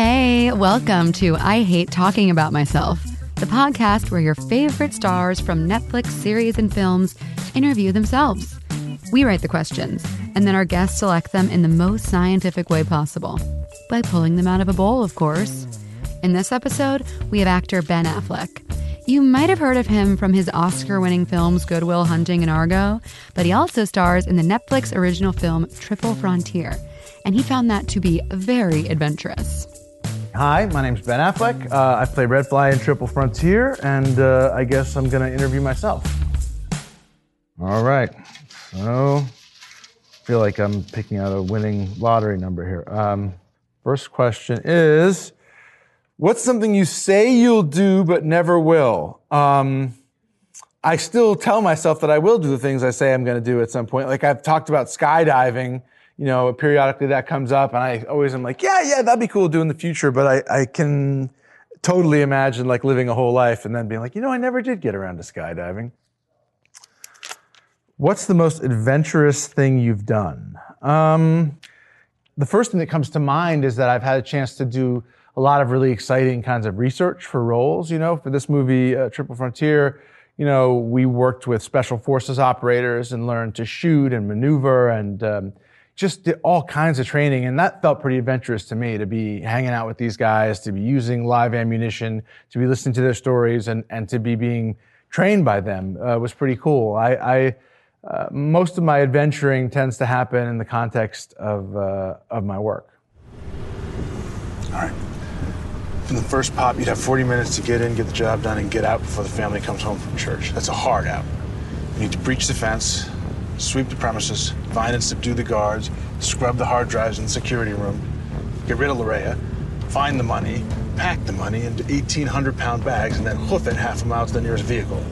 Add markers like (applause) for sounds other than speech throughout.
Hey, welcome to I Hate Talking About Myself, the podcast where your favorite stars from Netflix series and films interview themselves. We write the questions, and then our guests select them in the most scientific way possible by pulling them out of a bowl, of course. In this episode, we have actor Ben Affleck. You might have heard of him from his Oscar winning films Good Will Hunting and Argo, but he also stars in the Netflix original film Triple Frontier, and he found that to be very adventurous. Hi, my name's Ben Affleck. Uh, I play Redfly in Triple Frontier, and uh, I guess I'm going to interview myself. All right. So, I feel like I'm picking out a winning lottery number here. Um, first question is What's something you say you'll do but never will? Um, I still tell myself that I will do the things I say I'm going to do at some point. Like I've talked about skydiving you know, periodically that comes up and I always am like, yeah, yeah, that'd be cool to do in the future. But I, I can totally imagine like living a whole life and then being like, you know, I never did get around to skydiving. What's the most adventurous thing you've done? Um, the first thing that comes to mind is that I've had a chance to do a lot of really exciting kinds of research for roles. You know, for this movie, uh, Triple Frontier, you know, we worked with special forces operators and learned to shoot and maneuver and um, just did all kinds of training. And that felt pretty adventurous to me to be hanging out with these guys, to be using live ammunition, to be listening to their stories and, and to be being trained by them uh, was pretty cool. I, I uh, most of my adventuring tends to happen in the context of, uh, of my work. All right. From the first pop, you'd have 40 minutes to get in, get the job done, and get out before the family comes home from church. That's a hard out. You need to breach the fence, sweep the premises, find and subdue the guards, scrub the hard drives in the security room, get rid of Lorea, find the money, pack the money into 1,800 pound bags, and then hoof it half a mile to the nearest vehicle.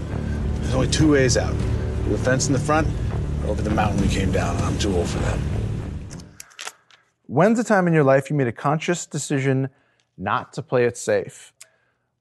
There's only two ways out the fence in the front, or over the mountain we came down. and I'm too old for that. When's the time in your life you made a conscious decision not to play it safe?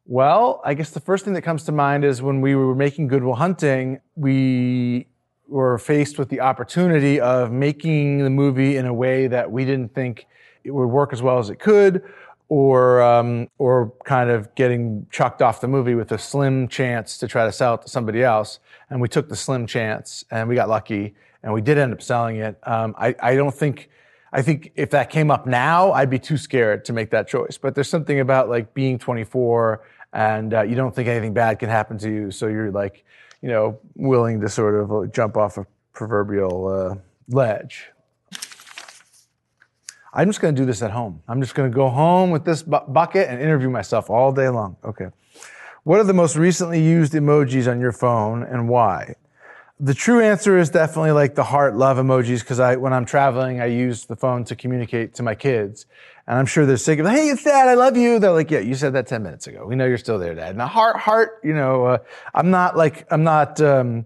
Well, I guess the first thing that comes to mind is when we were making Good Will Hunting, we were faced with the opportunity of making the movie in a way that we didn't think it would work as well as it could, or um, or kind of getting chucked off the movie with a slim chance to try to sell it to somebody else. And we took the slim chance, and we got lucky, and we did end up selling it. Um, I, I don't think. I think if that came up now, I'd be too scared to make that choice. But there's something about like being 24 and uh, you don't think anything bad can happen to you, so you're like, you know, willing to sort of uh, jump off a proverbial uh, ledge. I'm just going to do this at home. I'm just going to go home with this bu- bucket and interview myself all day long. Okay. What are the most recently used emojis on your phone and why? The true answer is definitely like the heart love emojis because I, when I'm traveling, I use the phone to communicate to my kids. And I'm sure they're sick of, hey, it's dad, I love you. They're like, yeah, you said that 10 minutes ago. We know you're still there, dad. And a heart, heart, you know, uh, I'm not like, I'm not, um,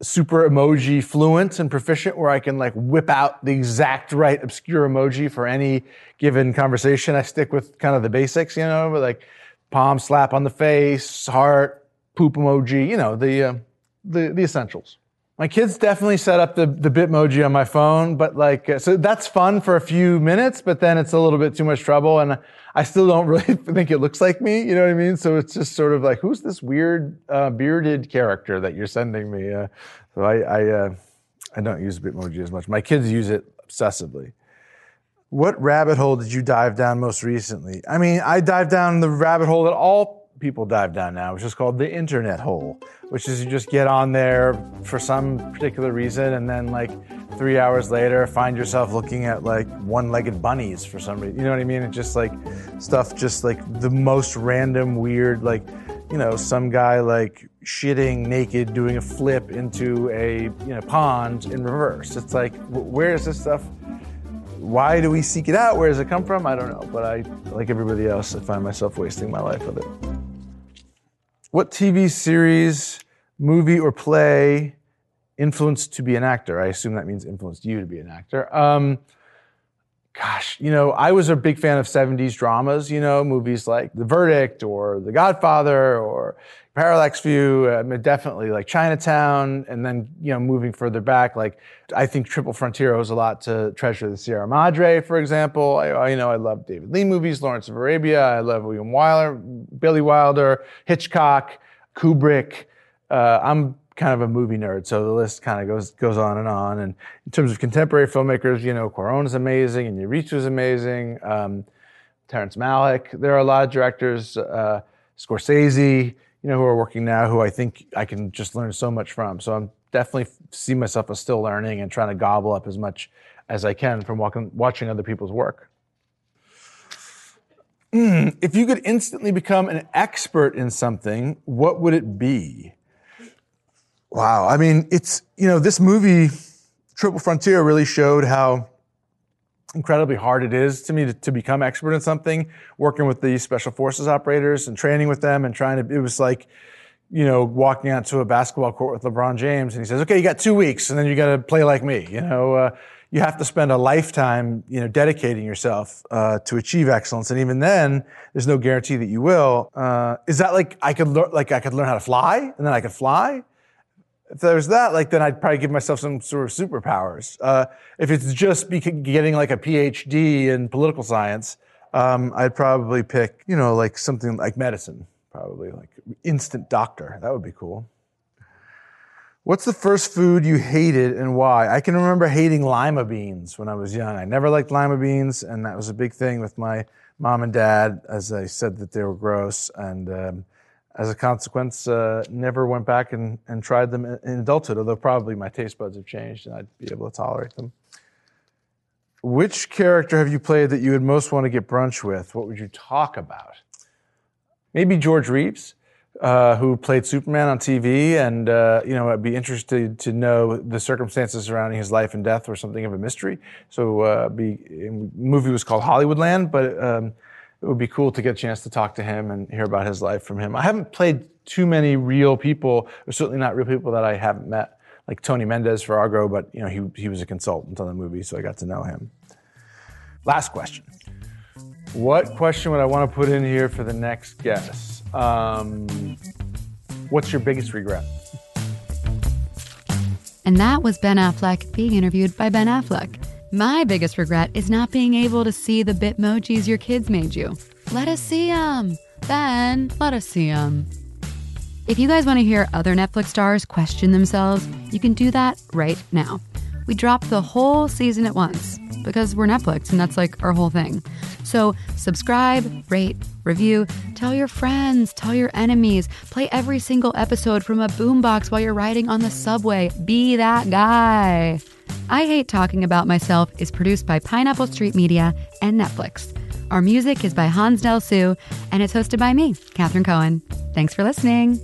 super emoji fluent and proficient where I can like whip out the exact right obscure emoji for any given conversation. I stick with kind of the basics, you know, like palm slap on the face, heart, poop emoji, you know, the, uh, the, the essentials. My kids definitely set up the, the Bitmoji on my phone, but like, uh, so that's fun for a few minutes, but then it's a little bit too much trouble. And I still don't (laughs) really think it looks like me. You know what I mean? So it's just sort of like, who's this weird, uh, bearded character that you're sending me? Uh, so I, I, uh, I don't use Bitmoji as much. My kids use it obsessively. What rabbit hole did you dive down most recently? I mean, I dive down the rabbit hole that all people dive down now, which is called the internet hole, which is you just get on there for some particular reason and then like three hours later find yourself looking at like one-legged bunnies for some reason. You know what I mean? It's just like stuff, just like the most random, weird, like, you know, some guy like shitting naked doing a flip into a you know pond in reverse. It's like, where is this stuff? Why do we seek it out? Where does it come from? I don't know. But I, like everybody else, I find myself wasting my life with it. What TV series, movie, or play influenced to be an actor? I assume that means influenced you to be an actor. Um, gosh, you know, I was a big fan of 70s dramas, you know, movies like The Verdict or The Godfather or Parallax View, uh, definitely like Chinatown. And then, you know, moving further back, like I think Triple Frontier owes a lot to Treasure of the Sierra Madre, for example. I, you know, I love David Lean movies, Lawrence of Arabia. I love William Wyler, Billy Wilder, Hitchcock, Kubrick. Uh, I'm kind of a movie nerd, so the list kind of goes goes on and on. And in terms of contemporary filmmakers, you know, Cuarón is amazing, and Iñárritu is amazing. Um, Terrence Malick. There are a lot of directors, uh, Scorsese, you know, who are working now, who I think I can just learn so much from. So I'm definitely see myself as still learning and trying to gobble up as much as I can from walking, watching other people's work. Mm, if you could instantly become an expert in something, what would it be? Wow. I mean, it's, you know, this movie, Triple Frontier, really showed how incredibly hard it is to me to, to, become expert in something, working with the special forces operators and training with them and trying to, it was like, you know, walking out to a basketball court with LeBron James and he says, okay, you got two weeks and then you got to play like me. You know, uh, you have to spend a lifetime, you know, dedicating yourself uh, to achieve excellence. And even then, there's no guarantee that you will. Uh, is that like I could learn, like I could learn how to fly and then I could fly? If there's that, like then I'd probably give myself some sort of superpowers. Uh, if it's just getting like a PhD in political science, um, I'd probably pick, you know, like something like medicine, probably like instant doctor. That would be cool. What's the first food you hated and why? I can remember hating lima beans when I was young. I never liked lima beans, and that was a big thing with my mom and dad, as I said that they were gross. And um, as a consequence, uh, never went back and, and tried them in adulthood, although probably my taste buds have changed and I'd be able to tolerate them. Which character have you played that you would most want to get brunch with? What would you talk about? Maybe George Reeves, uh, who played Superman on TV, and uh, you know, I'd be interested to know the circumstances surrounding his life and death were something of a mystery. So, uh, be, the movie was called Hollywoodland, but um, it would be cool to get a chance to talk to him and hear about his life from him. I haven't played too many real people, or certainly not real people that I haven't met, like Tony Mendez for Argo, but you know he he was a consultant on the movie, so I got to know him. Last question. What question would I want to put in here for the next guest? Um, what's your biggest regret? And that was Ben Affleck being interviewed by Ben Affleck. My biggest regret is not being able to see the Bitmojis your kids made you. Let us see them. Ben, let us see them. If you guys want to hear other Netflix stars question themselves, you can do that right now. We dropped the whole season at once because we're Netflix and that's like our whole thing. So subscribe, rate, review, tell your friends, tell your enemies, play every single episode from a boombox while you're riding on the subway. Be that guy. I Hate Talking About Myself is produced by Pineapple Street Media and Netflix. Our music is by Hans Del Su, and it's hosted by me, Catherine Cohen. Thanks for listening.